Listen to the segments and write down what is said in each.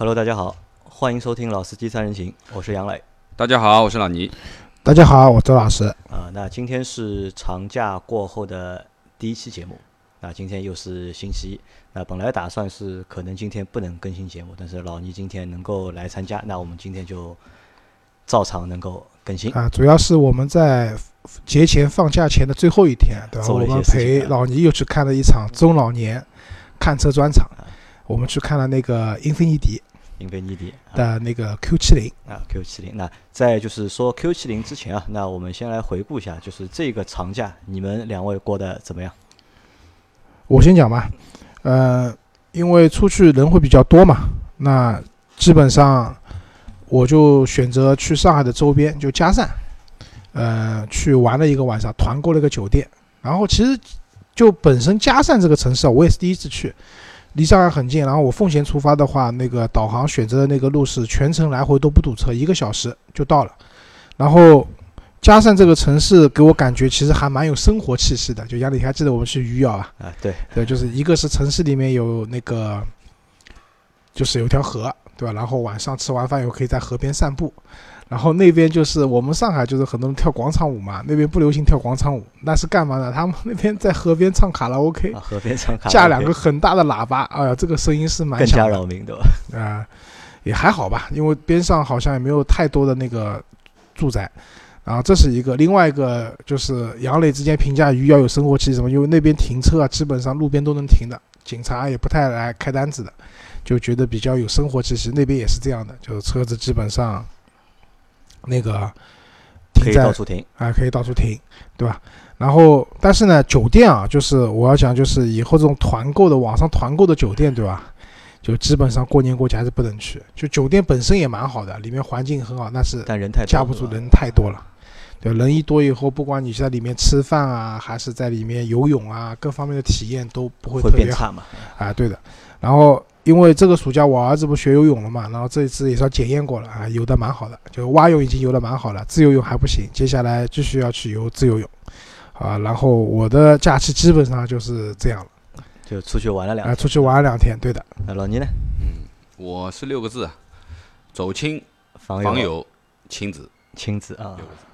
Hello，大家好，欢迎收听《老司机三人行》，我是杨磊。大家好，我是老倪。大家好，我周老师。啊，那今天是长假过后的第一期节目。那今天又是星期一。那本来打算是可能今天不能更新节目，但是老倪今天能够来参加，那我们今天就照常能够更新。啊，主要是我们在节前放假前的最后一天，对吧？我们陪老倪又去看了一场中老年看车专场。我们去看了那个英菲尼迪，英菲尼迪的那个 Q 七零啊，Q 七零。那在就是说 Q 七零之前啊，那我们先来回顾一下，就是这个长假你们两位过得怎么样？我先讲吧，呃，因为出去人会比较多嘛，那基本上我就选择去上海的周边，就嘉善，呃，去玩了一个晚上，团购了一个酒店。然后其实就本身嘉善这个城市啊，我也是第一次去。离上海很近，然后我奉贤出发的话，那个导航选择的那个路是全程来回都不堵车，一个小时就到了。然后加上这个城市给我感觉其实还蛮有生活气息的。就杨你还记得我们去余姚啊？啊，对对，就是一个是城市里面有那个，就是有条河，对吧？然后晚上吃完饭以后可以在河边散步。然后那边就是我们上海，就是很多人跳广场舞嘛。那边不流行跳广场舞，那是干嘛呢？他们那边在河边唱卡拉 OK，河边唱卡拉 OK，架两个很大的喇叭，哎呀，这个声音是蛮更加扰民，对吧？啊，也还好吧，因为边上好像也没有太多的那个住宅。然后这是一个，另外一个就是杨磊之前评价鱼要有生活气息什么，因为那边停车啊，基本上路边都能停的，警察也不太来开单子的，就觉得比较有生活气息。那边也是这样的，就是车子基本上。那个可以到处停啊，可以到处停，对吧？然后，但是呢，酒店啊，就是我要讲，就是以后这种团购的网上团购的酒店，对吧？就基本上过年过节还是不能去。就酒店本身也蛮好的，里面环境很好，但是但人太架不住人太多了。对，人一多以后，不管你在里面吃饭啊，还是在里面游泳啊，各方面的体验都不会特别差嘛。啊，对的。然后。因为这个暑假我儿子不学游泳了嘛，然后这一次也算检验过了啊，游的蛮好的，就蛙泳已经游的蛮好了，自由泳还不行，接下来继续要去游自由泳，啊，然后我的假期基本上就是这样了，就出去玩了两，啊，出去玩了两天，对的。那老倪呢？嗯，我是六个字，走亲访友。亲子。亲子啊，六个字，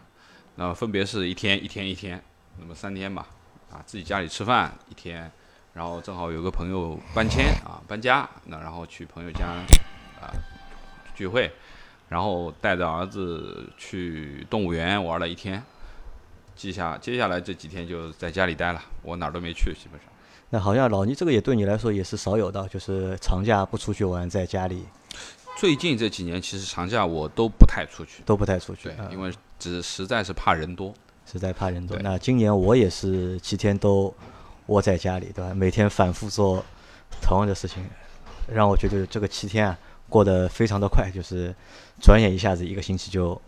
那分别是一天一天一天，那么三天吧，啊，自己家里吃饭一天。然后正好有个朋友搬迁啊，搬家，那然后去朋友家啊聚会，然后带着儿子去动物园玩了一天，接下接下来这几天就在家里待了，我哪儿都没去，基本上。那好像老倪这个也对你来说也是少有的，就是长假不出去玩，在家里。最近这几年其实长假我都不太出去，都不太出去，对，因为只实在是怕人多，实在怕人多。那今年我也是七天都。窝在家里，对吧？每天反复做同样的事情，让我觉得这个七天啊过得非常的快，就是转眼一下子一个星期就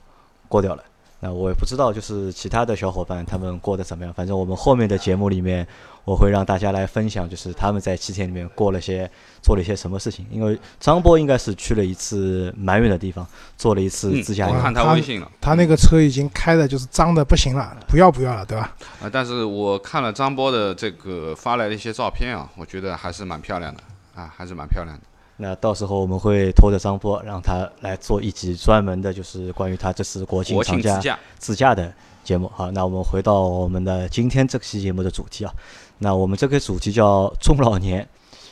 过掉了。那我也不知道，就是其他的小伙伴他们过得怎么样。反正我们后面的节目里面，我会让大家来分享，就是他们在七天里面过了些、做了一些什么事情。因为张波应该是去了一次蛮远的地方，做了一次自驾游。我看他微信了，他那个车已经开的就是脏的不行了，不要不要了，对吧？啊，但是我看了张波的这个发来的一些照片啊，我觉得还是蛮漂亮的啊，还是蛮漂亮的。那到时候我们会拖着张波，让他来做一集专门的，就是关于他这次国庆长假自驾的节目。好，那我们回到我们的今天这期节目的主题啊。那我们这个主题叫中老年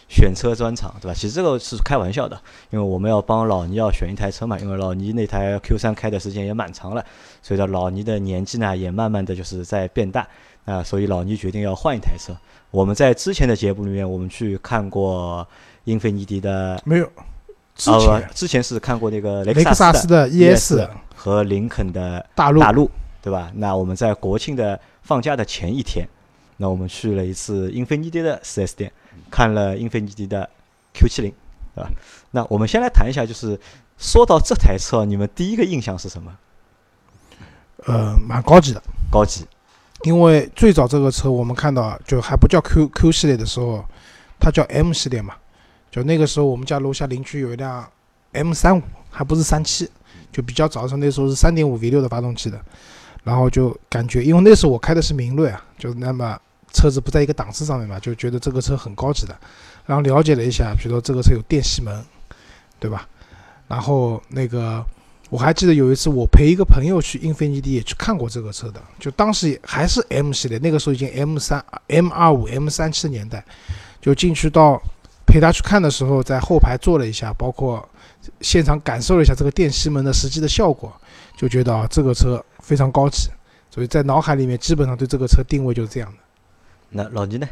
选车专场，对吧？其实这个是开玩笑的，因为我们要帮老倪要选一台车嘛。因为老倪那台 Q 三开的时间也蛮长了，随着老倪的年纪呢也慢慢的就是在变大，啊，所以老倪决定要换一台车。我们在之前的节目里面，我们去看过。英菲尼迪的没有，之前之前是看过那个雷克萨斯的 ES 和林肯的大陆大陆，对吧？那我们在国庆的放假的前一天，那我们去了一次英菲尼迪的 4S 店，看了英菲尼迪的 Q70，对吧？那我们先来谈一下，就是说到这台车，你们第一个印象是什么？呃，蛮高级的，高级，因为最早这个车我们看到就还不叫 Q Q 系列的时候，它叫 M 系列嘛。就那个时候，我们家楼下邻居有一辆 M 三五，还不是三七，就比较早的时候，那时候是三点五 V 六的发动机的，然后就感觉，因为那时候我开的是明锐啊，就那么车子不在一个档次上面嘛，就觉得这个车很高级的，然后了解了一下，比如说这个车有电吸门，对吧？然后那个我还记得有一次，我陪一个朋友去英菲尼迪也去看过这个车的，就当时还是 M 系列，那个时候已经 M 三、M 二五、M 三七的年代，就进去到陪他去看的时候，在后排坐了一下，包括现场感受了一下这个电吸门的实际的效果，就觉得啊，这个车非常高级，所以在脑海里面基本上对这个车定位就是这样的。那老倪呢？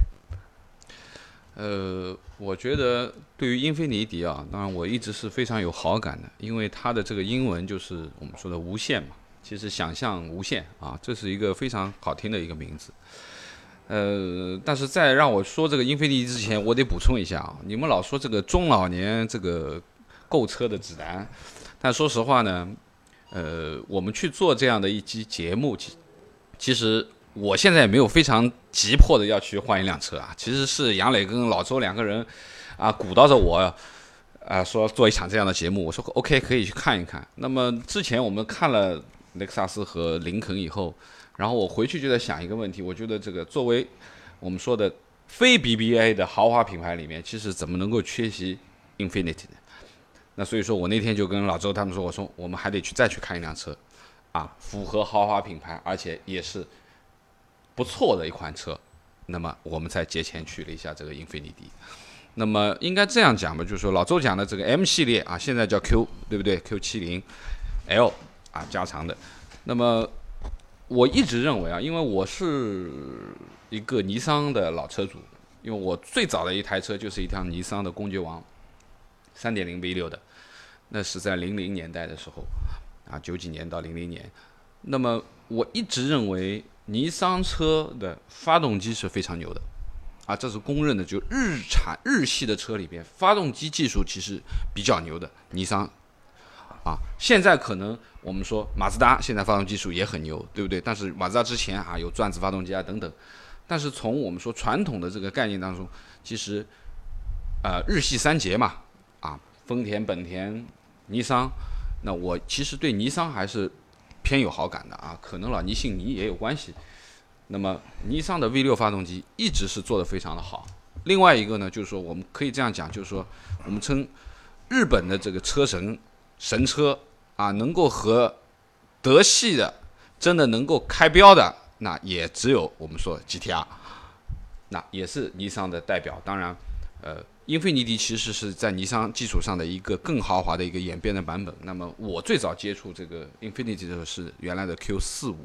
呃，我觉得对于英菲尼迪啊，当然我一直是非常有好感的，因为它的这个英文就是我们说的无限嘛，其实想象无限啊，这是一个非常好听的一个名字。呃，但是在让我说这个英菲尼迪之前，我得补充一下啊，你们老说这个中老年这个购车的指南，但说实话呢，呃，我们去做这样的一期节目，其其实。我现在也没有非常急迫的要去换一辆车啊，其实是杨磊跟老周两个人啊鼓捣着我，啊说做一场这样的节目，我说 OK 可以去看一看。那么之前我们看了雷克萨斯和林肯以后，然后我回去就在想一个问题，我觉得这个作为我们说的非 BBA 的豪华品牌里面，其实怎么能够缺席 Infinity 呢？那所以说我那天就跟老周他们说，我说我们还得去再去看一辆车，啊，符合豪华品牌，而且也是。不错的一款车，那么我们才节前去了一下这个英菲尼迪。那么应该这样讲吧，就是说老周讲的这个 M 系列啊，现在叫 Q，对不对？Q 七零 L 啊，加长的。那么我一直认为啊，因为我是一个尼桑的老车主，因为我最早的一台车就是一辆尼桑的公爵王，三点零 V 六的，那是在零零年代的时候啊，九几年到零零年。那么我一直认为。尼桑车的发动机是非常牛的，啊，这是公认的。就日产日系的车里边，发动机技术其实比较牛的。尼桑，啊，现在可能我们说马自达现在发动技术也很牛，对不对？但是马自达之前啊有转子发动机啊等等。但是从我们说传统的这个概念当中，其实，呃，日系三杰嘛，啊，丰田、本田、尼桑，那我其实对尼桑还是。偏有好感的啊，可能老倪姓倪也有关系。那么，尼桑的 V6 发动机一直是做的非常的好。另外一个呢，就是说我们可以这样讲，就是说我们称日本的这个车神神车啊，能够和德系的真的能够开标的，那也只有我们说 GTR，那也是尼桑的代表。当然，呃。英菲尼迪其实是在尼桑基础上的一个更豪华的一个演变的版本。那么我最早接触这个英菲尼迪的时候是原来的 Q 四五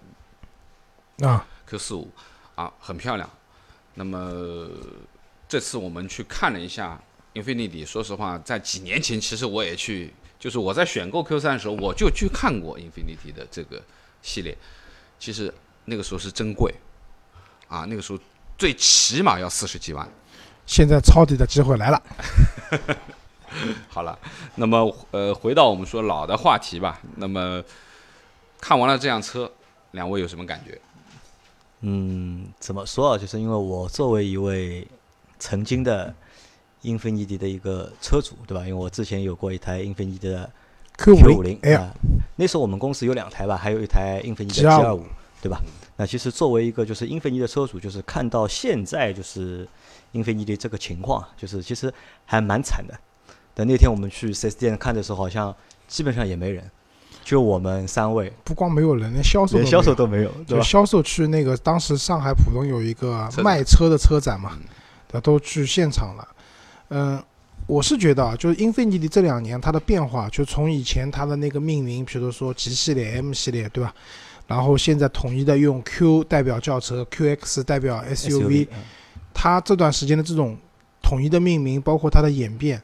啊，Q 四五啊，很漂亮。那么这次我们去看了一下英菲尼迪，说实话，在几年前其实我也去，就是我在选购 Q 三的时候，我就去看过 Infinity 的这个系列。其实那个时候是真贵啊，那个时候最起码要四十几万。现在抄底的机会来了。好了，那么呃，回到我们说老的话题吧。那么看完了这辆车，两位有什么感觉？嗯，怎么说啊？就是因为我作为一位曾经的英菲尼迪的一个车主，对吧？因为我之前有过一台英菲尼迪的 Q 五零，哎，那时候我们公司有两台吧，还有一台英菲尼迪 G 二五，对吧？那其实作为一个就是英菲尼迪的车主，就是看到现在就是。英菲尼迪这个情况，就是其实还蛮惨的。等那天我们去四 S 店看的时候，好像基本上也没人，就我们三位。不光没有人，连销售连销售都没有。就销售去那个当时上海浦东有一个卖车的车展嘛，他都去现场了。嗯，我是觉得啊，就是英菲尼迪这两年它的变化，就从以前它的那个命名，比如说 G 系列、M 系列，对吧？然后现在统一的用 Q 代表轿车，QX 代表 SUV。它这段时间的这种统一的命名，包括它的演变，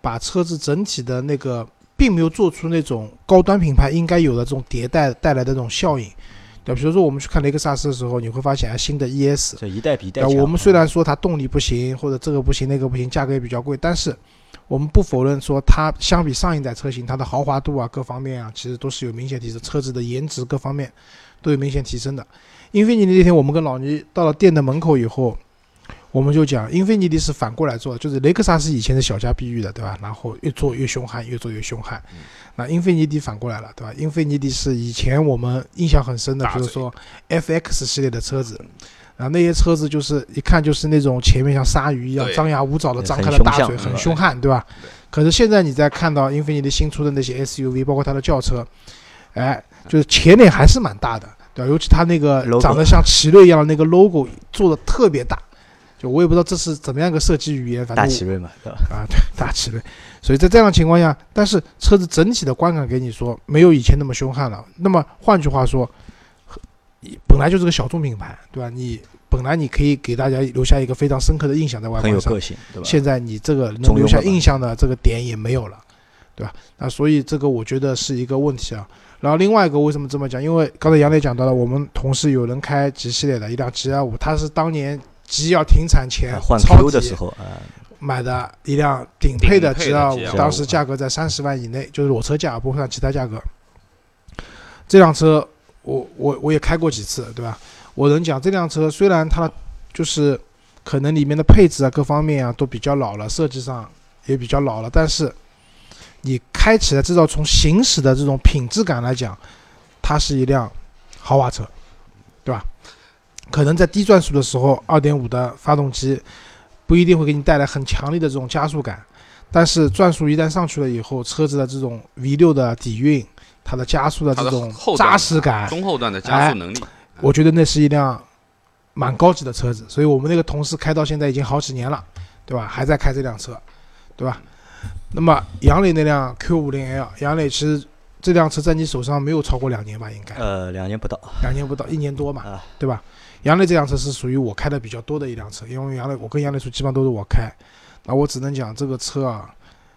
把车子整体的那个，并没有做出那种高端品牌应该有的这种迭代带来的这种效应。对，比如说我们去看雷克萨斯的时候，你会发现啊新的 ES，这一代比一代我们虽然说它动力不行，或者这个不行那个不行，价格也比较贵，但是我们不否认说它相比上一代车型，它的豪华度啊各方面啊，其实都是有明显提升，车子的颜值各方面都有明显提升的。英菲尼迪那天我们跟老倪到了店的门口以后。我们就讲，英菲尼迪是反过来做，就是雷克萨斯以前是小家碧玉的，对吧？然后越做越凶悍，越做越凶悍。那英菲尼迪反过来了，对吧？英菲尼迪是以前我们印象很深的，比如说 FX 系列的车子，然后那些车子就是一看就是那种前面像鲨鱼一样张牙舞爪的张开了大嘴，很凶悍，对吧？可是现在你在看到英菲尼迪新出的那些 SUV，包括它的轿车，哎，就是前脸还是蛮大的，对吧？尤其它那个长得像奇瑞一样的那个 logo 做的特别大，就我也不知道这是怎么样一个设计语言，反正大奇瑞嘛，对吧？啊，对，大奇瑞。所以在这样的情况下，但是车子整体的观感给你说没有以前那么凶悍了。那么换句话说，本来就是个小众品牌，对吧？你本来你可以给大家留下一个非常深刻的印象在外观上，很有个性，对吧？现在你这个能留下印象的这个点也没有了，对吧？那所以这个我觉得是一个问题啊。然后另外一个为什么这么讲？因为刚才杨磊讲到了，我们同事有人开 G 系列的一辆 G L 五，他是当年 G 要停产前换 Q 的时候啊。买的一辆顶配的 G L 五，当时价格在三十万以内，就是裸车价，不算其他价格。这辆车，我我我也开过几次，对吧？我能讲这辆车，虽然它就是可能里面的配置啊，各方面啊都比较老了，设计上也比较老了，但是你开起来，至少从行驶的这种品质感来讲，它是一辆豪华车？可能在低转速的时候，二点五的发动机。不一定会给你带来很强烈的这种加速感，但是转速一旦上去了以后，车子的这种 V 六的底蕴，它的加速的这种扎实感，中后段的加速能力，我觉得那是一辆蛮高级的车子。所以我们那个同事开到现在已经好几年了，对吧？还在开这辆车，对吧？那么杨磊那辆 Q 五零 L，杨磊其实这辆车在你手上没有超过两年吧？应该呃，两年不到，两年不到，一年多嘛，对吧？杨磊这辆车是属于我开的比较多的一辆车，因为杨磊我跟杨磊说基本上都是我开，那我只能讲这个车啊，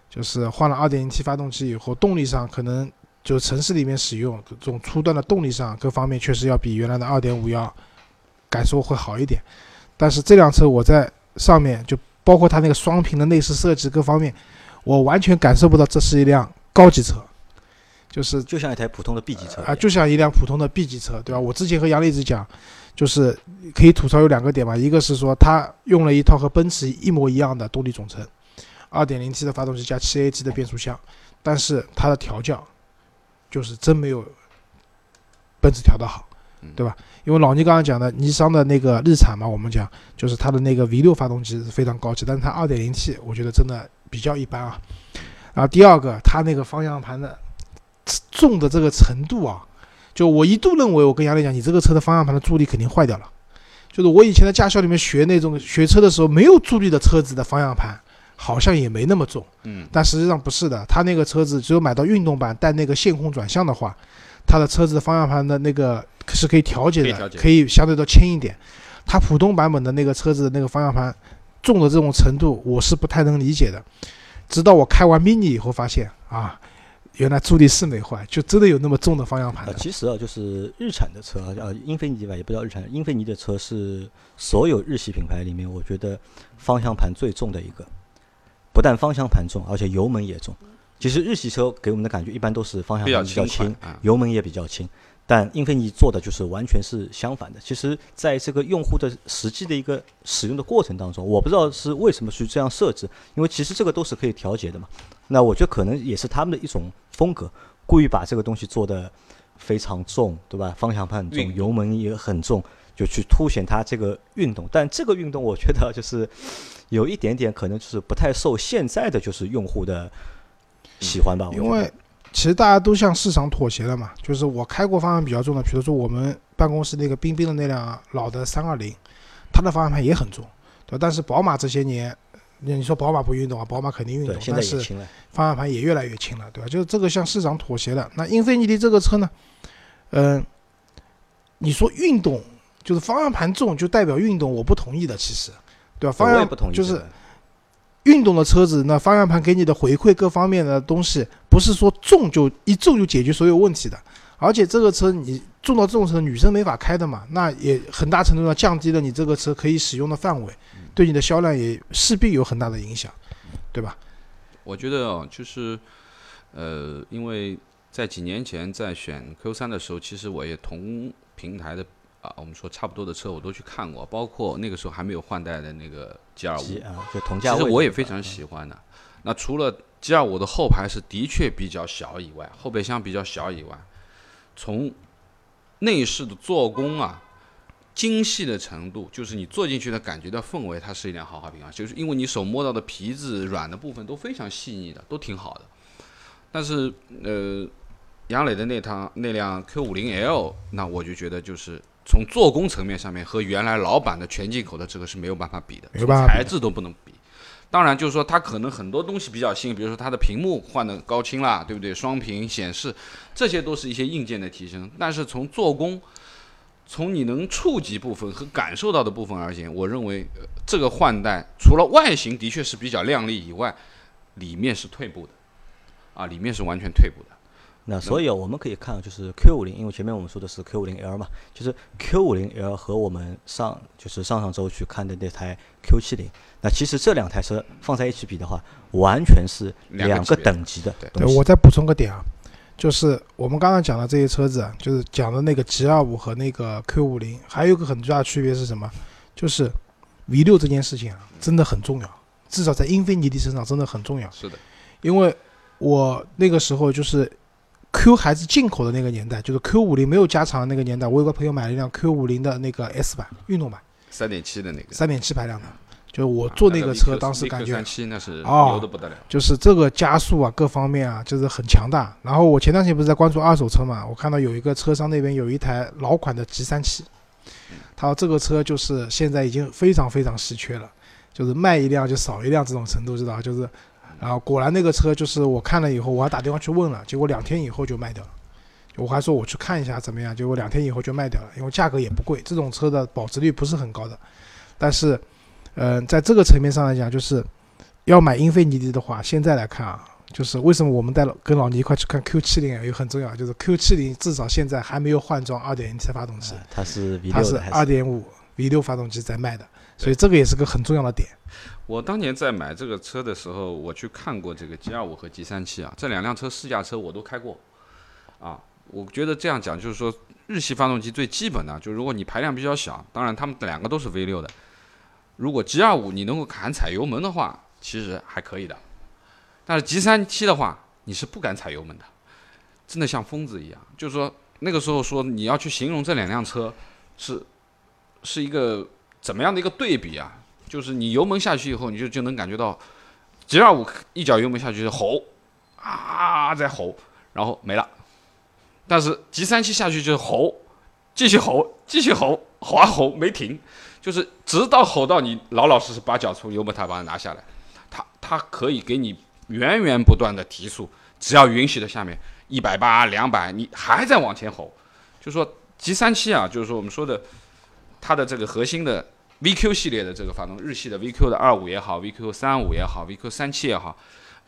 就是换了 2.0T 发动机以后，动力上可能就城市里面使用这种初段的动力上各方面确实要比原来的2.5要感受会好一点，但是这辆车我在上面就包括它那个双屏的内饰设计各方面，我完全感受不到这是一辆高级车。就是就像一台普通的 B 级车啊，就像一辆普通的 B 级车，对吧？我之前和杨丽子讲，就是可以吐槽有两个点嘛，一个是说它用了一套和奔驰一模一样的动力总成，2.0T 的发动机加 7AT 的变速箱，但是它的调教就是真没有奔驰调的好，对吧？因为老倪刚刚讲的，尼桑的那个日产嘛，我们讲就是它的那个 V6 发动机是非常高级，但是它 2.0T 我觉得真的比较一般啊。然后第二个，它那个方向盘的。重的这个程度啊，就我一度认为，我跟杨磊讲，你这个车的方向盘的助力肯定坏掉了。就是我以前在驾校里面学那种学车的时候，没有助力的车子的方向盘好像也没那么重。嗯，但实际上不是的，他那个车子只有买到运动版带那个线控转向的话，它的车子的方向盘的那个是可以调节的，可以相对的轻一点。它普通版本的那个车子的那个方向盘重的这种程度，我是不太能理解的。直到我开完 mini 以后发现啊。原来助力是没坏，就真的有那么重的方向盘。其实啊，就是日产的车呃，英菲尼迪吧，也不叫日产，英菲尼迪的车是所有日系品牌里面，我觉得方向盘最重的一个。不但方向盘重，而且油门也重。其实日系车给我们的感觉一般都是方向盘比较轻，油门也比较轻。但英菲尼做的就是完全是相反的。其实，在这个用户的实际的一个使用的过程当中，我不知道是为什么去这样设置，因为其实这个都是可以调节的嘛。那我觉得可能也是他们的一种风格，故意把这个东西做的非常重，对吧？方向盘很重，油门也很重，就去凸显它这个运动。但这个运动，我觉得就是有一点点可能就是不太受现在的就是用户的喜欢吧。因为其实大家都向市场妥协了嘛。就是我开过方向比较重的，比如说我们办公室那个冰冰的那辆老的三二零，它的方向盘也很重，对吧？但是宝马这些年。那你说宝马不运动啊？宝马肯定运动，但是方向盘也越来越轻了，对吧？就是这个向市场妥协了。那英菲尼迪这个车呢？嗯，你说运动就是方向盘重就代表运动，我不同意的，其实，对吧？方向就是运动的车子，那方向盘给你的回馈各方面的东西，不是说重就一重就解决所有问题的。而且这个车你重到这种程度，女生没法开的嘛，那也很大程度上降低了你这个车可以使用的范围。对你的销量也势必有很大的影响，对吧？我觉得哦，就是，呃，因为在几年前在选 Q 三的时候，其实我也同平台的啊，我们说差不多的车我都去看过，包括那个时候还没有换代的那个 G 二五，就同价位，其实我也非常喜欢的。那除了 G 二五的后排是的确比较小以外，后备箱比较小以外，从内饰的做工啊。精细的程度，就是你坐进去的感觉的氛围，它是一辆豪华品牌，就是因为你手摸到的皮质软的部分都非常细腻的，都挺好的。但是，呃，杨磊的那趟那辆 Q 五零 L，那我就觉得就是从做工层面上面和原来老版的全进口的这个是没有办法比的，材质都不能比。当然，就是说它可能很多东西比较新，比如说它的屏幕换的高清啦，对不对？双屏显示，这些都是一些硬件的提升。但是从做工，从你能触及部分和感受到的部分而言，我认为这个换代除了外形的确是比较靓丽以外，里面是退步的，啊，里面是完全退步的。那所以我们可以看，就是 Q 五零，因为前面我们说的是 Q 五零 L 嘛，就是 Q 五零 L 和我们上就是上上周去看的那台 Q 七零，那其实这两台车放在一起比的话，完全是两个等级的。对，我再补充个点啊，就是我们刚刚讲的这些车子，就是讲的那个 G 二五和那个 Q 五零，还有一个很重要的区别是什么？就是 V 六这件事情啊，真的很重要，至少在英菲尼迪身上真的很重要。是的，因为我那个时候就是。Q 还是进口的那个年代，就是 Q 五零没有加长那个年代，我有个朋友买了一辆 Q 五零的那个 S 版运动版，三点七的那个，三点七排量的，就我坐那个车当时感觉，三那是牛的不得了，就是这个加速啊，各方面啊，就是很强大。然后我前段时间不是在关注二手车嘛，我看到有一个车商那边有一台老款的 G 三七，他说这个车就是现在已经非常非常稀缺了，就是卖一辆就少一辆这种程度，知道就是。然后果然那个车就是我看了以后，我还打电话去问了，结果两天以后就卖掉了。我还说我去看一下怎么样，结果两天以后就卖掉了，因为价格也不贵，这种车的保值率不是很高的。但是，嗯，在这个层面上来讲，就是要买英菲尼迪的话，现在来看啊，就是为什么我们带跟老倪一块去看 Q 七零也很重要，就是 Q 七零至少现在还没有换装 2.0T 发动机，它是它是2.5 V6 发动机在卖的，所以这个也是个很重要的点。我当年在买这个车的时候，我去看过这个 G 二五和 G 三七啊，这两辆车试驾车我都开过，啊，我觉得这样讲就是说，日系发动机最基本的，就如果你排量比较小，当然他们两个都是 V 六的，如果 G 二五你能够敢踩油门的话，其实还可以的，但是 G 三七的话，你是不敢踩油门的，真的像疯子一样，就是说那个时候说你要去形容这两辆车，是是一个怎么样的一个对比啊？就是你油门下去以后，你就就能感觉到，G 二五一脚油门下去就吼，啊在吼，然后没了。但是 G 三七下去就是吼，继续吼，继续吼，吼啊吼没停，就是直到吼到你老老实实把脚从油门台把它拿下来，它它可以给你源源不断的提速，只要允许的下面一百八两百，你还在往前吼。就说 G 三七啊，就是说我们说的它的这个核心的。VQ 系列的这个发动，日系的 VQ 的二五也好，VQ 三五也好，VQ 三七也好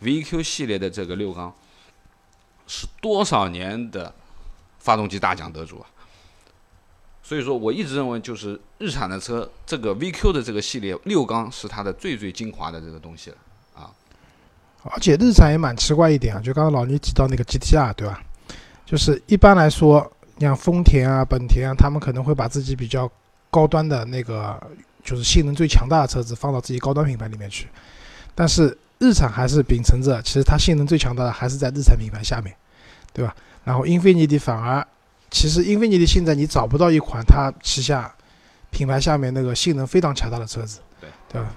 ，VQ 系列的这个六缸是多少年的发动机大奖得主啊？所以说，我一直认为就是日产的车，这个 VQ 的这个系列六缸是它的最最精华的这个东西了啊。而且日产也蛮奇怪一点啊，就刚刚老倪提到那个 GTR 对吧？就是一般来说，像丰田啊、本田啊，他们可能会把自己比较。高端的那个就是性能最强大的车子放到自己高端品牌里面去，但是日产还是秉承着，其实它性能最强大的还是在日产品牌下面，对吧？然后英菲尼迪反而，其实英菲尼迪现在你找不到一款它旗下品牌下面那个性能非常强大的车子，对对吧？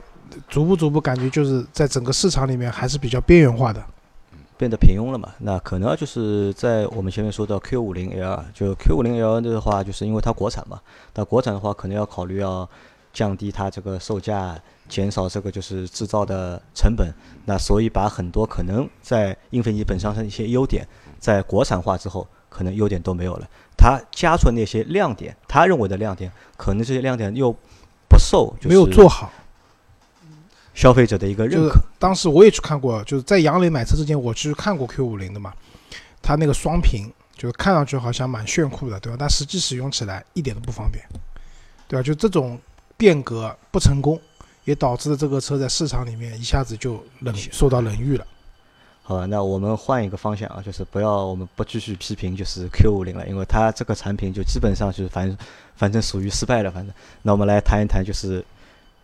逐步逐步感觉就是在整个市场里面还是比较边缘化的。变得平庸了嘛？那可能就是在我们前面说到 Q 五零 L，就 Q 五零 L 的话，就是因为它国产嘛。那国产的话，可能要考虑要降低它这个售价，减少这个就是制造的成本。那所以把很多可能在英菲尼迪本身上的一些优点，在国产化之后，可能优点都没有了。它加出那些亮点，他认为的亮点，可能这些亮点又不受，没有做好。消费者的一个认可。当时我也去看过，就是在杨磊买车之前，我去看过 Q 五零的嘛。它那个双屏，就是看上去好像蛮炫酷的，对吧？但实际使用起来一点都不方便，对吧？就这种变革不成功，也导致了这个车在市场里面一下子就冷受到冷遇了。好吧，那我们换一个方向啊，就是不要我们不继续批评就是 Q 五零了，因为它这个产品就基本上就是反正反正属于失败了，反正。那我们来谈一谈就是。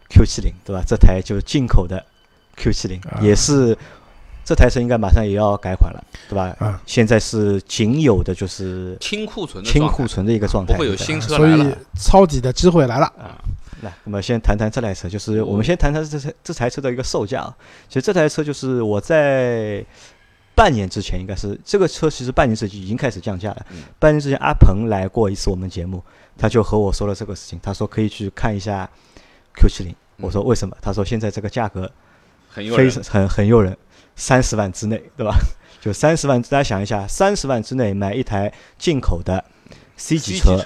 Q 七零对吧？这台就进口的 Q 七零，也是这台车应该马上也要改款了，对吧？啊，现在是仅有的就是清库存的清库存的一个状态，不会有新车来了，所以抄底的机会来了啊。那那么先谈谈这台车，就是我们先谈谈这台这台车的一个售价啊。其实这台车就是我在半年之前，应该是这个车其实半年之前已经开始降价了。半年之前阿鹏来过一次我们节目，他就和我说了这个事情，他说可以去看一下 Q 七零。我说为什么？他说现在这个价格很很很诱人。三十万之内，对吧？就三十万，大家想一下，三十万之内买一台进口的 C 级车，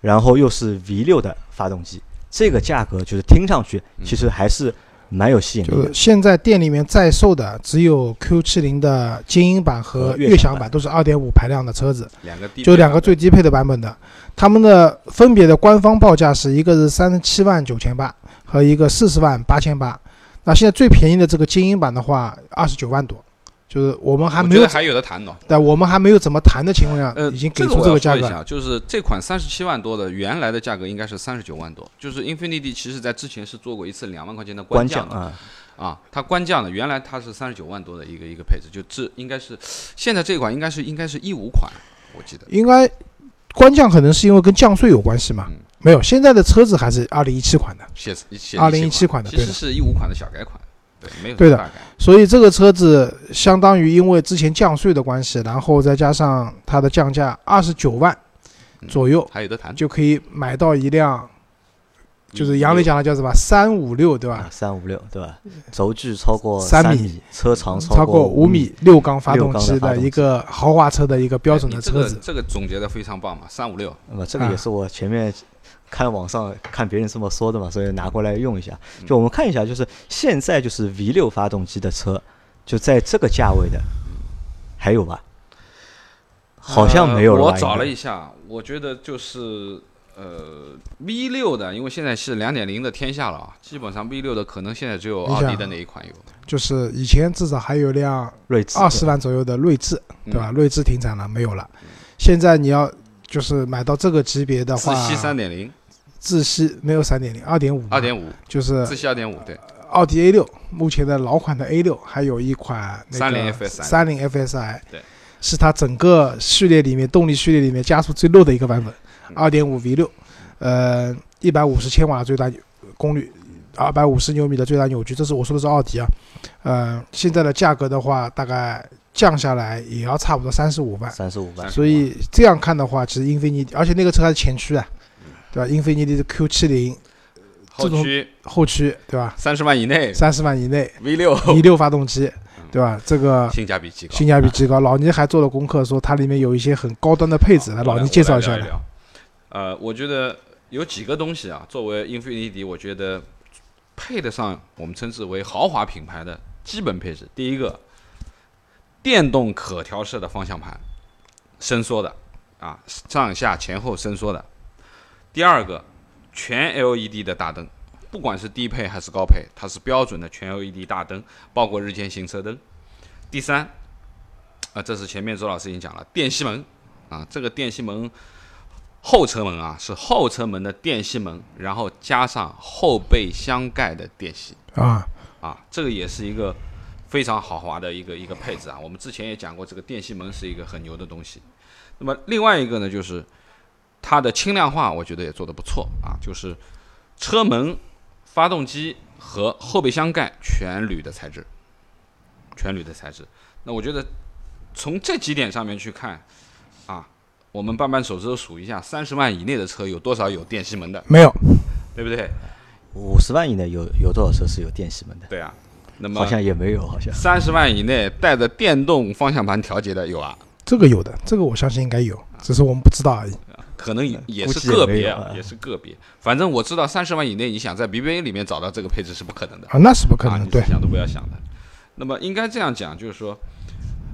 然后又是 V 六的发动机，这个价格就是听上去其实还是蛮有吸引力。就是现在店里面在售的只有 Q 七零的精英版和悦享版，都是二点五排量的车子，两个就两个最低配的版本的，他们的分别的官方报价是一个是三十七万九千八和一个四十万八千八。那现在最便宜的这个精英版的话，二十九万多，就是我们还没有还有的谈呢。但，我们还没有怎么谈的情况下，呃已经给出这个价格。就是这款三十七万多的原来的价格应该是三十九万多，就是 Infinity 其实在之前是做过一次两万块钱的官降啊，啊，它官降的，原来它是三十九万多的一个一个配置，就这应该是现在这款应该是应该是一五款，我记得应该官降可能是因为跟降税有关系嘛。没有，现在的车子还是二零一七款的，写二零一七款的，其实是一五款的小改款，对，没有对的。所以这个车子相当于因为之前降税的关系，然后再加上它的降价二十九万左右，还有的谈，就可以买到一辆。就是杨磊讲的叫什么三五六对吧？三五六对吧？轴距超过三米，车长超过五米，六缸发动机的一个豪华车的一个标准的车子。这个总结的非常棒嘛，三五六。那么这个也是我前面看网上看别人这么说的嘛，所以拿过来用一下。就我们看一下，就是现在就是 V 六发动机的车，就在这个价位的，还有吧？好像没有了。我找了一下，我觉得就是。呃，V 六的，因为现在是两点零的天下了啊，基本上 V 六的可能现在只有奥迪的那一款有。就是以前至少还有辆锐志，二十万左右的锐志，对吧？锐志停产了，没有了。现在你要就是买到这个级别的话，自吸三点零，自吸没有三点零，二点五，二点五，就是自吸二点五，对。奥迪 A 六，目前的老款的 A 六，还有一款三菱 FSI，三菱 FSI，对，是它整个序列里面动力序列里面加速最弱的一个版本。二点五 V 六，呃，一百五十千瓦最大功率，二百五十牛米的最大扭矩，这是我说的是奥迪啊，呃，现在的价格的话，大概降下来也要差不多三十五万，三十五万。所以这样看的话，其实英菲尼迪，而且那个车还是前驱啊，对吧？英菲尼迪的 Q 七零，后驱，后驱，对吧？三十万以内，三十万以内，V 六，V 六发动机。对吧？这个性价比极高，性价比极高。老倪还做了功课，说它里面有一些很高端的配置，来老倪介绍一下。呃，我觉得有几个东西啊，作为英菲尼迪，我觉得配得上我们称之为豪华品牌的基本配置。第一个，电动可调式的方向盘，伸缩的，啊，上下前后伸缩的。第二个，全 LED 的大灯，不管是低配还是高配，它是标准的全 LED 大灯，包括日间行车灯。第三，啊，这是前面周老师已经讲了，电吸门，啊，这个电吸门。后车门啊，是后车门的电吸门，然后加上后备箱盖的电吸啊啊，这个也是一个非常豪华的一个一个配置啊。我们之前也讲过，这个电吸门是一个很牛的东西。那么另外一个呢，就是它的轻量化，我觉得也做得不错啊，就是车门、发动机和后备箱盖全铝的材质，全铝的材质。那我觉得从这几点上面去看啊。我们扳扳手指头数一下，三十万以内的车有多少有电吸门的？没有，对不对？五十万以内有有多少车是有电吸门的？对啊，那么好像也没有，好像三十万以内带着电动方向盘调节的有啊？这个有的，这个我相信应该有，只是我们不知道而已。可能也是个别啊，也是个别。反正我知道三十万以内，你想在 BBA 里面找到这个配置是不可能的啊，那是不可能，对，想都不要想的。那么应该这样讲，就是说。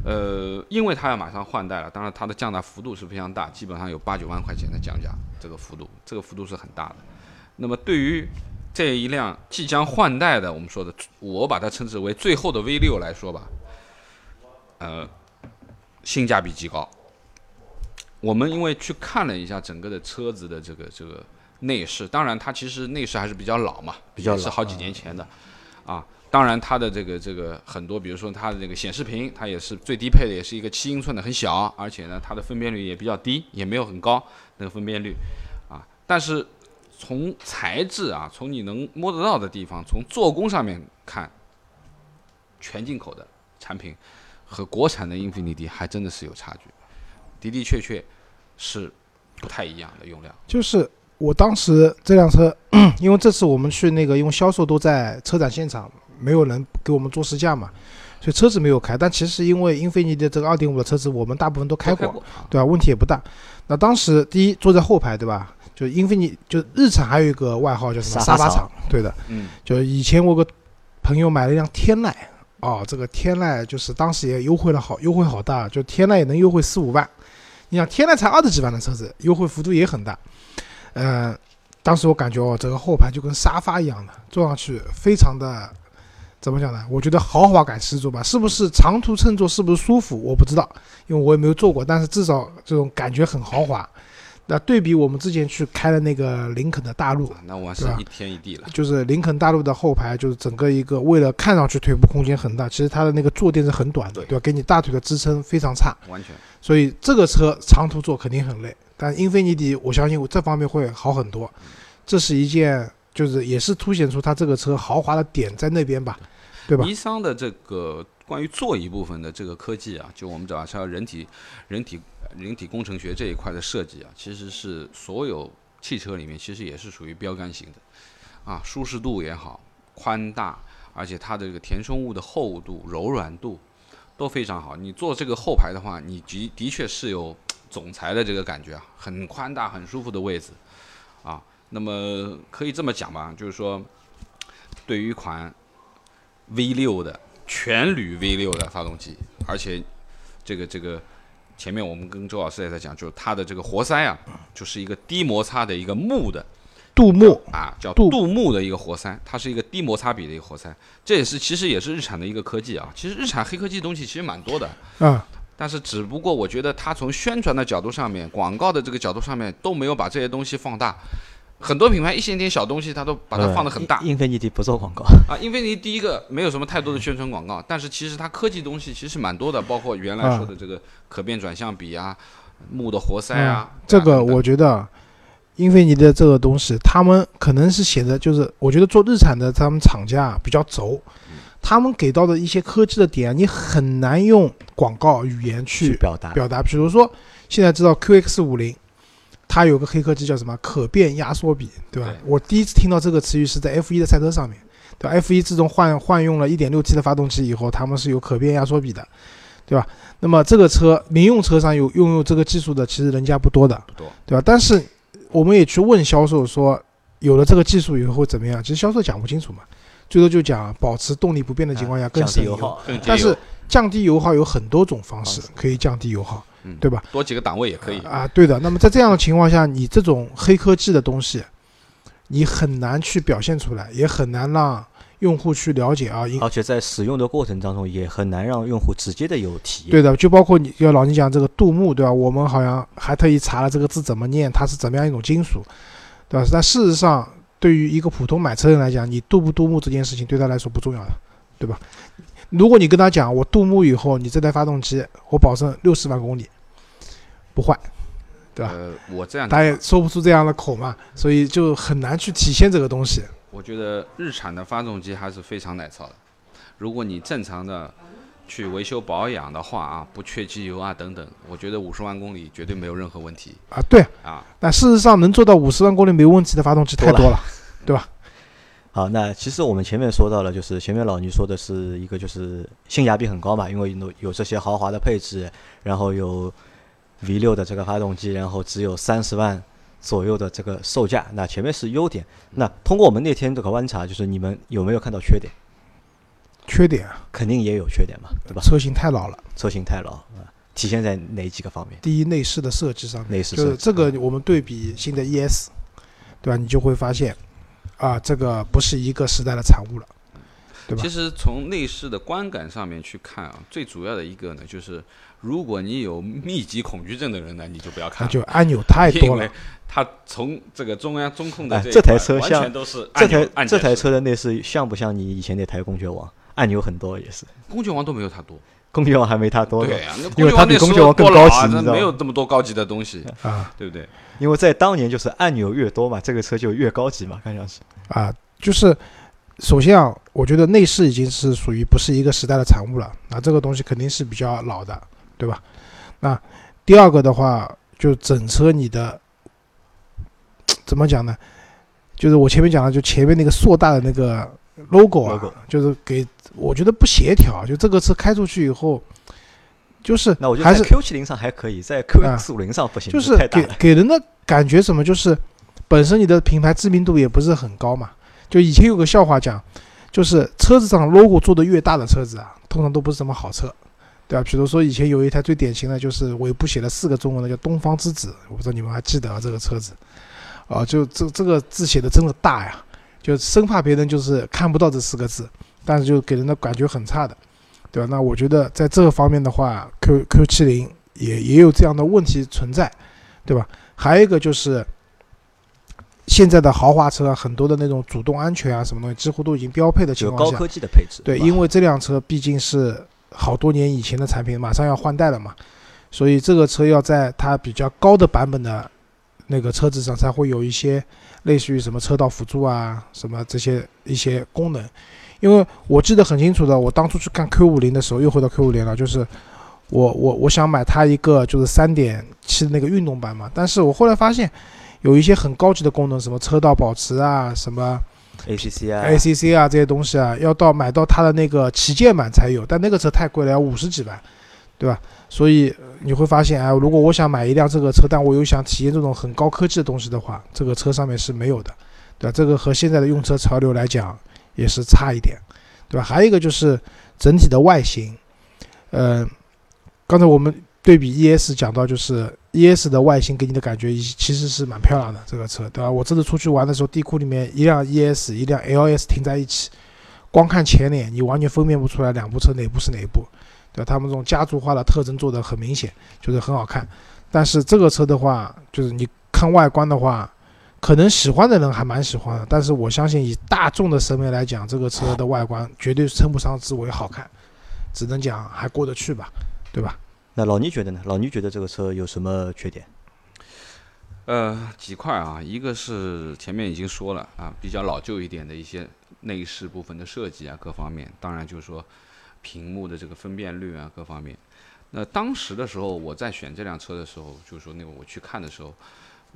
呃，因为它要马上换代了，当然它的降价幅度是非常大，基本上有八九万块钱的降价，这个幅度，这个幅度是很大的。那么对于这一辆即将换代的，我们说的，我把它称之为最后的 V 六来说吧，呃，性价比极高。我们因为去看了一下整个的车子的这个这个内饰，当然它其实内饰还是比较老嘛，比较是好几年前的，啊。当然它的这个这个很多，比如说它的这个显示屏，它也是最低配的，也是一个七英寸的，很小，而且呢，它的分辨率也比较低，也没有很高那个分辨率，啊，但是从材质啊，从你能摸得到的地方，从做工上面看，全进口的产品和国产的英菲尼迪还真的是有差距，的的确确是不太一样的用料，就是。我当时这辆车，因为这次我们去那个，因为销售都在车展现场，没有人给我们做试驾嘛，所以车子没有开。但其实因为英菲尼迪这个二点五的车子，我们大部分都开过，对吧？问题也不大。那当时第一坐在后排，对吧？就英菲尼，就日产还有一个外号叫什么沙发厂，对的。嗯。就以前我个朋友买了一辆天籁，哦，这个天籁就是当时也优惠了好，优惠好大，就天籁也能优惠四五万。你想天籁才二十几万的车子，优惠幅度也很大。嗯，当时我感觉哦，这个后排就跟沙发一样的，坐上去非常的，怎么讲呢？我觉得豪华感十足吧。是不是长途乘坐是不是舒服？我不知道，因为我也没有坐过。但是至少这种感觉很豪华。那对比我们之前去开的那个林肯的大陆，那我是一天一地了。就是林肯大陆的后排，就是整个一个为了看上去腿部空间很大，其实它的那个坐垫是很短的，对吧？给你大腿的支撑非常差，完全。所以这个车长途坐肯定很累。但英菲尼迪，我相信我这方面会好很多，这是一件，就是也是凸显出它这个车豪华的点在那边吧，对吧？尼桑的这个关于座椅部分的这个科技啊，就我们讲像人体、人体、人体工程学这一块的设计啊，其实是所有汽车里面其实也是属于标杆型的，啊，舒适度也好，宽大，而且它的这个填充物的厚度、柔软度都非常好。你坐这个后排的话，你的的确是有。总裁的这个感觉啊，很宽大、很舒服的位置，啊，那么可以这么讲吧，就是说，对于一款 V 六的全铝 V 六的发动机，而且这个这个前面我们跟周老师也在讲，就是它的这个活塞啊，就是一个低摩擦的一个木的镀木啊，叫镀木的一个活塞，它是一个低摩擦比的一个活塞，这也是其实也是日产的一个科技啊，其实日产黑科技东西其实蛮多的啊。但是，只不过我觉得它从宣传的角度上面、广告的这个角度上面都没有把这些东西放大。很多品牌一些点小东西，它都把它放得很大。英菲尼迪不做广告啊，英菲尼迪第一个没有什么太多的宣传广告，但是其实它科技东西其实蛮多的，包括原来说的这个可变转向比啊、木的活塞啊。这个我觉得，英菲尼迪的这个东西，他们可能是写的，就是我觉得做日产的他们厂家比较轴。他们给到的一些科技的点，你很难用广告语言去表达。表达，比如说，现在知道 QX 五零，它有个黑科技叫什么？可变压缩比，对吧？我第一次听到这个词语是在 F 一的赛车上面，对吧？F 一自从换换用了一点六 T 的发动机以后，他们是有可变压缩比的，对吧？那么这个车民用车上有拥有这个技术的，其实人家不多的，不多，对吧？但是我们也去问销售说，有了这个技术以后会怎么样？其实销售讲不清楚嘛。最多就讲保持动力不变的情况下更省油，但是降低油耗有很多种方式可以降低油耗，对吧？多几个档位也可以啊。对的。那么在这样的情况下，你这种黑科技的东西，你很难去表现出来，也很难让用户去了解啊。而且在使用的过程当中，也很难让用户直接的有体验。对的，就包括你要老你讲这个镀木，对吧？我们好像还特意查了这个字怎么念，它是怎么样一种金属，对吧？但事实上。对于一个普通买车人来讲，你镀不镀木这件事情对他来说不重要的，对吧？如果你跟他讲我镀木以后，你这台发动机我保证六十万公里不坏，对吧？呃，我这样他也说不出这样的口嘛，所以就很难去体现这个东西。我觉得日产的发动机还是非常耐操的，如果你正常的。去维修保养的话啊，不缺机油啊等等，我觉得五十万公里绝对没有任何问题啊。对啊，但事实上能做到五十万公里没问题的发动机太多了，对吧？好，那其实我们前面说到了，就是前面老倪说的是一个就是性价比很高嘛，因为有有这些豪华的配置，然后有 V 六的这个发动机，然后只有三十万左右的这个售价，那前面是优点。那通过我们那天这个观察，就是你们有没有看到缺点？缺点啊，肯定也有缺点嘛，对吧？车型太老了，车型太老啊，体现在哪几个方面？第一，内饰的设计上面，内饰就是这个，我们对比新的 ES，对吧？你就会发现，啊，这个不是一个时代的产物了。对吧？其实从内饰的观感上面去看啊，最主要的一个呢，就是如果你有密集恐惧症的人呢，你就不要看，就按钮太多了。它从这个中央中控的这台车像都是这台这台车的内饰像不像你以前那台公爵王？按钮很多也是，公爵王都没有它多。公爵王还没它多，对啊，因为它比公爵王更高级，你知道没有这么多高级的东西啊，对不对？因为在当年就是按钮越多嘛，这个车就越高级嘛，看上去啊，就是首先啊，我觉得内饰已经是属于不是一个时代的产物了，那这个东西肯定是比较老的，对吧？那第二个的话，就整车你的 怎么讲呢？就是我前面讲的，就前面那个硕大的那个 logo 啊，就是给。我觉得不协调，就这个车开出去以后，就是那我觉得在 Q 七零上还可以，在 Q 四五零上不行，就是给给人的感觉什么，就是本身你的品牌知名度也不是很高嘛。就以前有个笑话讲，就是车子上 logo 做的越大的车子啊，通常都不是什么好车，对吧？比如说以前有一台最典型的就是尾部写了四个中文的叫东方之子，我不知道你们还记得啊这个车子，啊，就这这个字写的真的大呀，就生怕别人就是看不到这四个字。但是就给人的感觉很差的，对吧？那我觉得在这个方面的话，Q Q 七零也也有这样的问题存在，对吧？还有一个就是现在的豪华车很多的那种主动安全啊什么东西，几乎都已经标配的情况下，高科技的配置。对，因为这辆车毕竟是好多年以前的产品，马上要换代了嘛，所以这个车要在它比较高的版本的那个车子上才会有一些类似于什么车道辅助啊，什么这些一些功能。因为我记得很清楚的，我当初去看 Q 五零的时候，又回到 Q 五零了，就是我我我想买它一个就是三点七的那个运动版嘛，但是我后来发现有一些很高级的功能，什么车道保持啊，什么 ACC 啊，ACC 啊这些东西啊，要到买到它的那个旗舰版才有，但那个车太贵了，要五十几万，对吧？所以你会发现，哎，如果我想买一辆这个车，但我又想体验这种很高科技的东西的话，这个车上面是没有的，对吧？这个和现在的用车潮流来讲。也是差一点，对吧？还有一个就是整体的外形，呃，刚才我们对比 ES 讲到，就是 ES 的外形给你的感觉其实是蛮漂亮的，这个车，对吧？我这次出去玩的时候，地库里面一辆 ES，一辆 LS 停在一起，光看前脸，你完全分辨不出来两部车哪部是哪一部，对吧？他们这种家族化的特征做的很明显，就是很好看。但是这个车的话，就是你看外观的话。可能喜欢的人还蛮喜欢的，但是我相信以大众的审美来讲，这个车的外观绝对称不上之为好看，只能讲还过得去吧，对吧？那老倪觉得呢？老倪觉得这个车有什么缺点？呃，几块啊，一个是前面已经说了啊，比较老旧一点的一些内饰部分的设计啊，各方面，当然就是说屏幕的这个分辨率啊，各方面。那当时的时候，我在选这辆车的时候，就是说那个我去看的时候。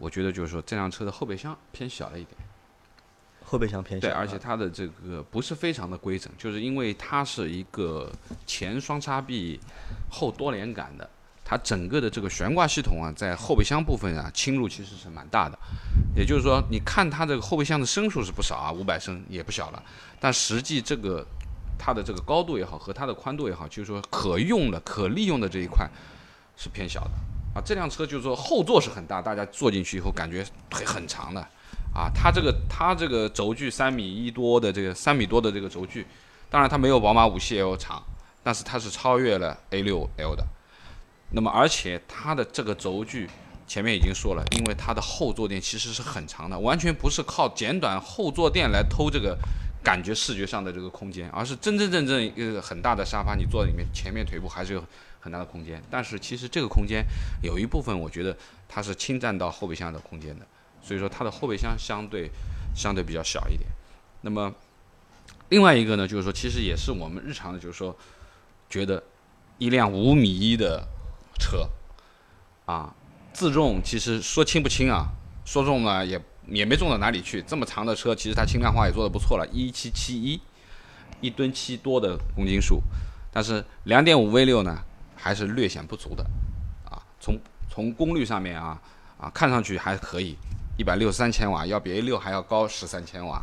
我觉得就是说，这辆车的后备箱偏小了一点，后备箱偏小，对，而且它的这个不是非常的规整，就是因为它是一个前双叉臂后多连杆的，它整个的这个悬挂系统啊，在后备箱部分啊侵入其实是蛮大的，也就是说，你看它这个后备箱的升数是不少啊，五百升也不小了，但实际这个它的这个高度也好和它的宽度也好，就是说可用的、可利用的这一块是偏小的。啊，这辆车就是说后座是很大，大家坐进去以后感觉腿很长的，啊，它这个它这个轴距三米一多的这个三米多的这个轴距，当然它没有宝马五系 L 长，但是它是超越了 A 六 L 的。那么而且它的这个轴距前面已经说了，因为它的后坐垫其实是很长的，完全不是靠剪短后坐垫来偷这个感觉视觉上的这个空间，而是真真正正一个很大的沙发，你坐在里面前面腿部还是有。很大的空间，但是其实这个空间有一部分，我觉得它是侵占到后备箱的空间的，所以说它的后备箱相对相对比较小一点。那么另外一个呢，就是说其实也是我们日常的，就是说觉得一辆五米一的车啊，自重其实说轻不轻啊，说重呢也也没重到哪里去。这么长的车，其实它轻量化也做得不错了，一七七一，一吨七多的公斤数，但是两点五 V 六呢？还是略显不足的，啊，从从功率上面啊啊，看上去还可以，一百六十三千瓦，要比 A 六还要高十三千瓦，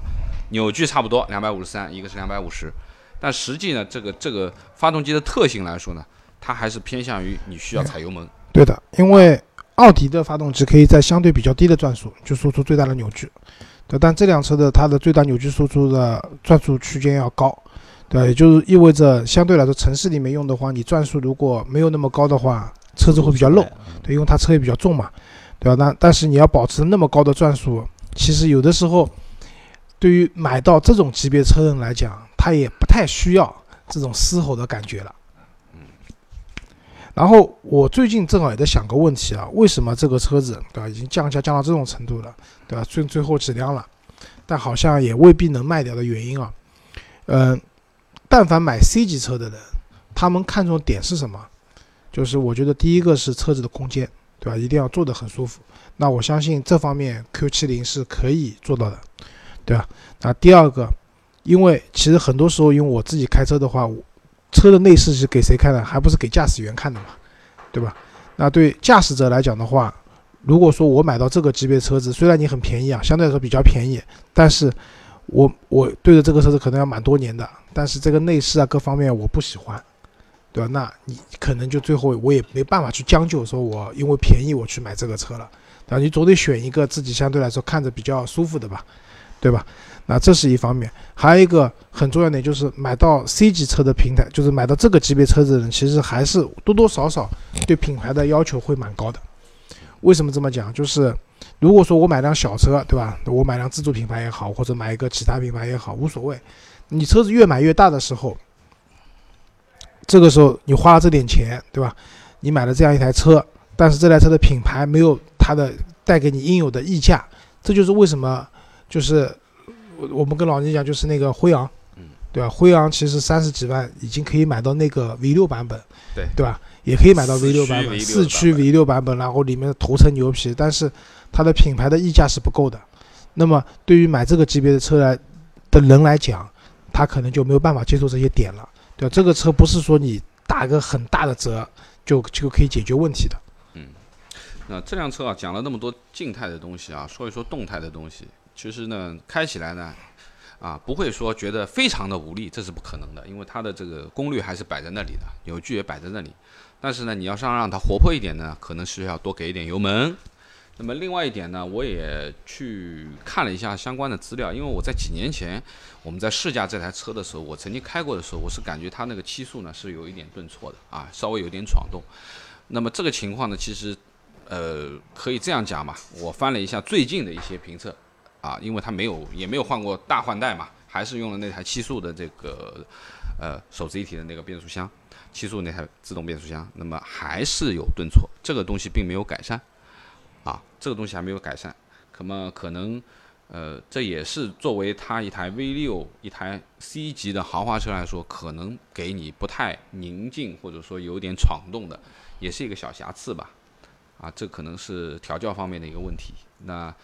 扭矩差不多两百五十三，一个是两百五十，但实际呢，这个这个发动机的特性来说呢，它还是偏向于你需要踩油门。对的，因为奥迪的发动机可以在相对比较低的转速就输出最大的扭矩，对，但这辆车的它的最大扭矩输出的转速区间要高，对，也就是意味着相对来说城市里面用的话，你转速如果没有那么高的话，车子会比较漏，对，因为它车也比较重嘛，对吧？但但是你要保持那么高的转速，其实有的时候对于买到这种级别车的人来讲，他也不太需要这种嘶吼的感觉了。然后我最近正好也在想个问题啊，为什么这个车子对吧，已经降价降到这种程度了，对吧？最最后几辆了，但好像也未必能卖掉的原因啊。嗯，但凡买 C 级车的人，他们看重点是什么？就是我觉得第一个是车子的空间，对吧？一定要坐得很舒服。那我相信这方面 Q70 是可以做到的，对吧？那第二个，因为其实很多时候，因为我自己开车的话，车的内饰是给谁看的？还不是给驾驶员看的嘛，对吧？那对驾驶者来讲的话，如果说我买到这个级别车子，虽然你很便宜啊，相对来说比较便宜，但是我我对着这个车子可能要蛮多年的，但是这个内饰啊各方面我不喜欢，对吧？那你可能就最后我也没办法去将就，说我因为便宜我去买这个车了，啊，你总得选一个自己相对来说看着比较舒服的吧，对吧？那这是一方面，还有一个很重要点就是买到 C 级车的平台，就是买到这个级别车子的人，其实还是多多少少对品牌的要求会蛮高的。为什么这么讲？就是如果说我买辆小车，对吧？我买辆自主品牌也好，或者买一个其他品牌也好，无所谓。你车子越买越大的时候，这个时候你花了这点钱，对吧？你买了这样一台车，但是这台车的品牌没有它的带给你应有的溢价，这就是为什么就是。我我们跟老倪讲，就是那个辉昂，嗯，对吧？辉昂其实三十几万已经可以买到那个 V 六版本，对对吧？也可以买到 V 六版本，四驱 V 六版本，然后里面的头层牛皮，但是它的品牌的溢价是不够的。那么对于买这个级别的车来的人来讲，他可能就没有办法接受这些点了，对？这个车不是说你打个很大的折就就可以解决问题的。嗯，那这辆车啊，讲了那么多静态的东西啊，说一说动态的东西。其实呢，开起来呢，啊，不会说觉得非常的无力，这是不可能的，因为它的这个功率还是摆在那里的，扭矩也摆在那里。但是呢，你要想让它活泼一点呢，可能是要多给一点油门。那么另外一点呢，我也去看了一下相关的资料，因为我在几年前我们在试驾这台车的时候，我曾经开过的时候，我是感觉它那个七速呢是有一点顿挫的啊，稍微有点闯动。那么这个情况呢，其实呃可以这样讲嘛，我翻了一下最近的一些评测。啊，因为它没有，也没有换过大换代嘛，还是用了那台七速的这个，呃，手自一体的那个变速箱，七速那台自动变速箱，那么还是有顿挫，这个东西并没有改善，啊，这个东西还没有改善，那么可能，呃，这也是作为它一台 V 六一台 C 级的豪华车来说，可能给你不太宁静或者说有点闯动的，也是一个小瑕疵吧，啊，这可能是调教方面的一个问题，那。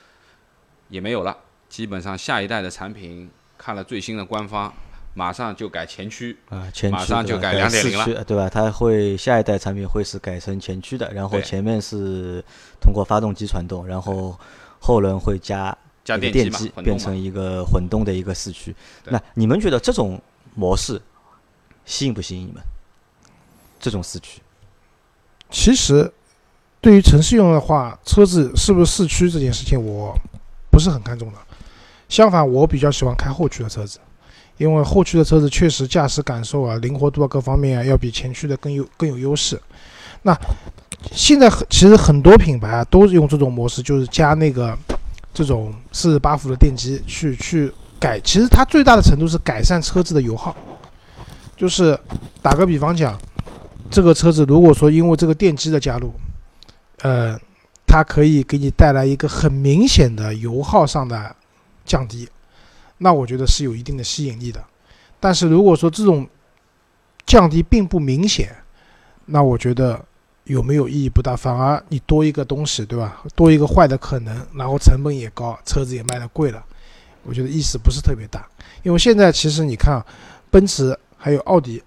也没有了，基本上下一代的产品看了最新的官方，马上就改前驱啊，前驱马上就改两点零了，对吧？它会下一代产品会是改成前驱的，然后前面是通过发动机传动，然后后轮会加加电机，变成一个混动的一个四驱。那你们觉得这种模式吸引不吸引你们？这种四驱？其实对于城市用的话，车子是不是四驱这件事情，我。不是很看重的，相反，我比较喜欢开后驱的车子，因为后驱的车子确实驾驶感受啊、灵活度啊各方面啊，要比前驱的更有更有优势。那现在很其实很多品牌啊都是用这种模式，就是加那个这种四十八伏的电机去去改，其实它最大的程度是改善车子的油耗。就是打个比方讲，这个车子如果说因为这个电机的加入，呃。它可以给你带来一个很明显的油耗上的降低，那我觉得是有一定的吸引力的。但是如果说这种降低并不明显，那我觉得有没有意义不大，反而你多一个东西，对吧？多一个坏的可能，然后成本也高，车子也卖的贵了，我觉得意思不是特别大。因为现在其实你看，奔驰还有奥迪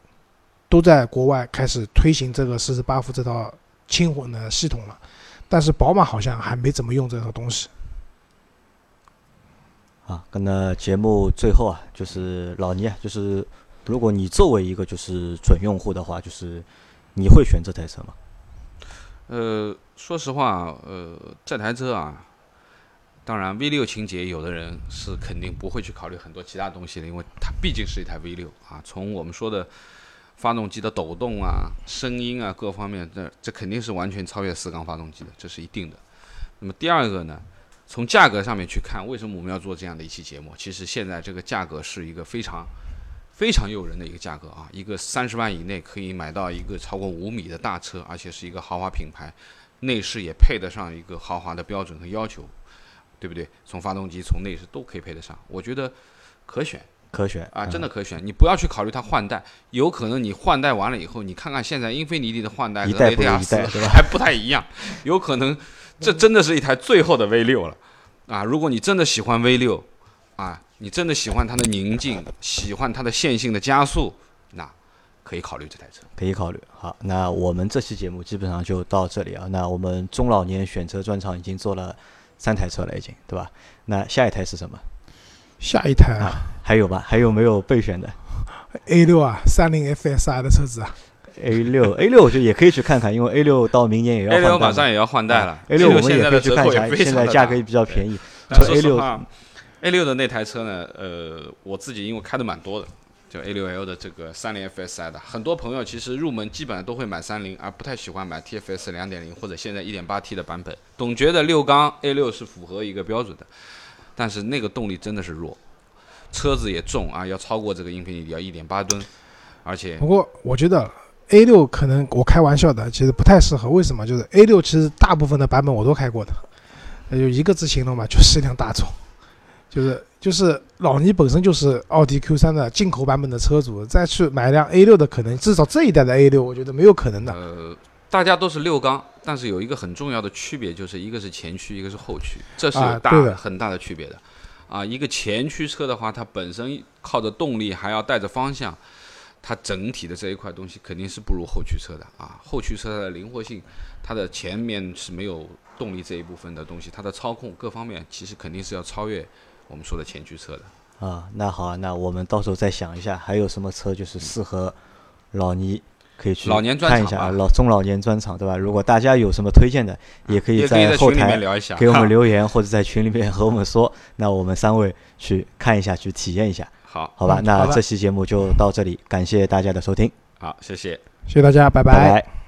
都在国外开始推行这个四十八伏这套轻混的系统了。但是宝马好像还没怎么用这套东西。啊，跟那节目最后啊，就是老倪啊，就是如果你作为一个就是准用户的话，就是你会选这台车吗？呃，说实话，呃，这台车啊，当然，V 六情节有的人是肯定不会去考虑很多其他东西的，因为它毕竟是一台 V 六啊。从我们说的发动机的抖动啊、声音啊各方面，这这肯定是完全超越四缸发动机的，这是一定的。那么第二个呢，从价格上面去看，为什么我们要做这样的一期节目？其实现在这个价格是一个非常非常诱人的一个价格啊，一个三十万以内可以买到一个超过五米的大车，而且是一个豪华品牌，内饰也配得上一个豪华的标准和要求。对不对？从发动机、从内饰都可以配得上，我觉得可选，可选啊，真的可选。你不要去考虑它换代，有可能你换代完了以后，你看看现在英菲尼迪的换代和雷迪亚斯还不太一样，有可能这真的是一台最后的 V 六了啊！如果你真的喜欢 V 六啊，你真的喜欢它的宁静，喜欢它的线性的加速，那可以考虑这台车，可以考虑。好，那我们这期节目基本上就到这里啊。那我们中老年选车专场已经做了。三台车了已经，对吧？那下一台是什么？下一台啊，还有吧？还有没有备选的？A 六啊，三菱 FSR 的车子啊。A 六，A 六我觉得也可以去看看，因为 A 六到明年也要换代。A 六马上也要换代了。A 六我们也可以去看一下，现在价格也比较便宜。说实话，A 六的那台车呢，呃，我自己因为开的蛮多的。就 A 六 L 的这个三菱 FSI 的，很多朋友其实入门基本上都会买三菱，而不太喜欢买 TFS 两点零或者现在一点八 T 的版本，总觉得六缸 A 六是符合一个标准的，但是那个动力真的是弱，车子也重啊，要超过这个英菲尼迪要1.8吨，而且不过我觉得 A6 可能我开玩笑的，其实不太适合，为什么？就是 A 六其实大部分的版本我都开过的，那就一个字形容嘛，就是一辆大众。就是就是老倪本身就是奥迪 Q 三的进口版本的车主，再去买一辆 A 六的，可能至少这一代的 A 六，我觉得没有可能的。呃，大家都是六缸，但是有一个很重要的区别，就是一个是前驱，一个是后驱，这是有大很大的区别的。啊，一个前驱车的话，它本身靠着动力，还要带着方向，它整体的这一块东西肯定是不如后驱车的啊。后驱车的灵活性，它的前面是没有动力这一部分的东西，它的操控各方面其实肯定是要超越。我们说的前驱车的啊，那好，那我们到时候再想一下，还有什么车就是适合老倪可以去看一下啊，老中老年专场对吧？如果大家有什么推荐的，也可以在后台给我们 留言，或者在群里面和我们说，那我们三位去看一下，去体验一下。好，好吧，那这期节目就到这里，感谢大家的收听。好，谢谢，谢谢大家，拜拜。